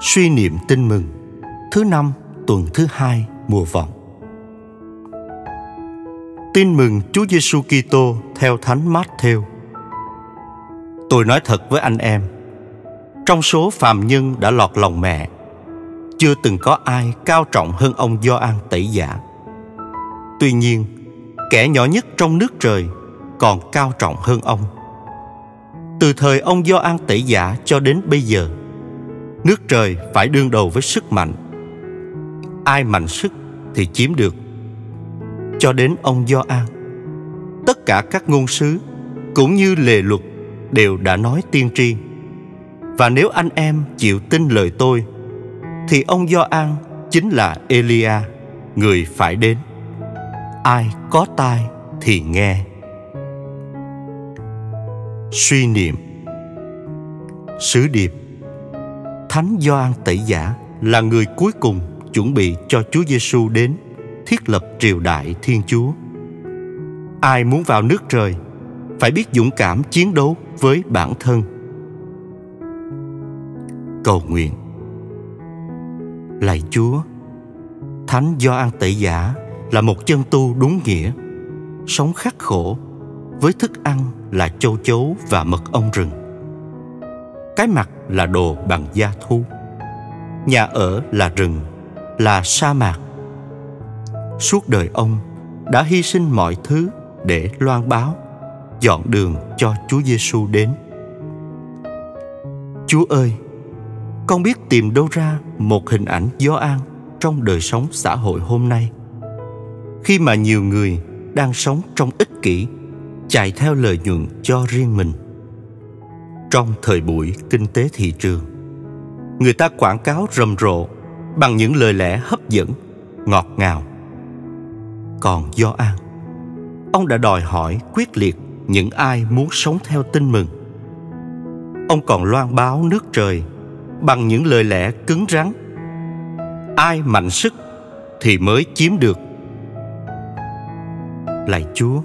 Suy niệm tin mừng Thứ năm tuần thứ hai mùa vọng Tin mừng Chúa Giêsu Kitô theo Thánh Matthew. Tôi nói thật với anh em, trong số phàm nhân đã lọt lòng mẹ, chưa từng có ai cao trọng hơn ông Gioan Tẩy Giả. Tuy nhiên, kẻ nhỏ nhất trong nước trời còn cao trọng hơn ông. Từ thời ông Gioan Tẩy Giả cho đến bây giờ, nước trời phải đương đầu với sức mạnh. Ai mạnh sức thì chiếm được. Cho đến ông Do An, tất cả các ngôn sứ cũng như lề luật đều đã nói tiên tri. Và nếu anh em chịu tin lời tôi, thì ông Do An chính là Elia, người phải đến. Ai có tai thì nghe. Suy niệm Sứ điệp Thánh Gioan Tẩy Giả là người cuối cùng chuẩn bị cho Chúa Giêsu đến thiết lập triều đại Thiên Chúa. Ai muốn vào nước trời phải biết dũng cảm chiến đấu với bản thân. Cầu nguyện Lạy Chúa, Thánh Gioan Tẩy Giả là một chân tu đúng nghĩa, sống khắc khổ với thức ăn là châu chấu và mật ong rừng. Cái mặt là đồ bằng da thu. Nhà ở là rừng, là sa mạc. Suốt đời ông đã hy sinh mọi thứ để loan báo, dọn đường cho Chúa Giêsu đến. Chúa ơi, con biết tìm đâu ra một hình ảnh gió an trong đời sống xã hội hôm nay. Khi mà nhiều người đang sống trong ích kỷ chạy theo lợi nhuận cho riêng mình trong thời buổi kinh tế thị trường. Người ta quảng cáo rầm rộ bằng những lời lẽ hấp dẫn, ngọt ngào. Còn do an, ông đã đòi hỏi quyết liệt những ai muốn sống theo tin mừng. Ông còn loan báo nước trời bằng những lời lẽ cứng rắn. Ai mạnh sức thì mới chiếm được. Lạy chúa,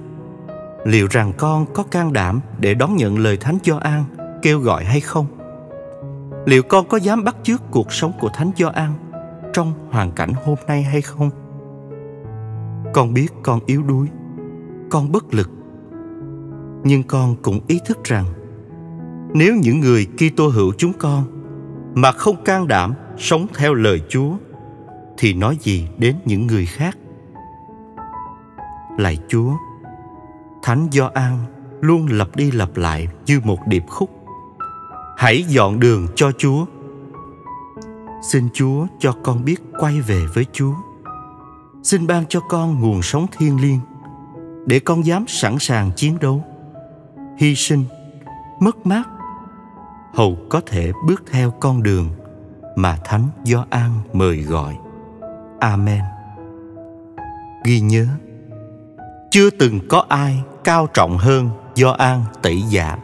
liệu rằng con có can đảm để đón nhận lời Thánh cho an? Kêu gọi hay không? Liệu con có dám bắt chước cuộc sống của Thánh Gioan trong hoàn cảnh hôm nay hay không? Con biết con yếu đuối, con bất lực. Nhưng con cũng ý thức rằng nếu những người Kitô hữu chúng con mà không can đảm sống theo lời Chúa thì nói gì đến những người khác? Lạy Chúa, Thánh Gioan luôn lặp đi lặp lại như một điệp khúc. Hãy dọn đường cho Chúa. Xin Chúa cho con biết quay về với Chúa. Xin ban cho con nguồn sống thiêng liêng để con dám sẵn sàng chiến đấu, hy sinh, mất mát, hầu có thể bước theo con đường mà Thánh Do An mời gọi. Amen. Ghi nhớ, chưa từng có ai cao trọng hơn do an tẩy giả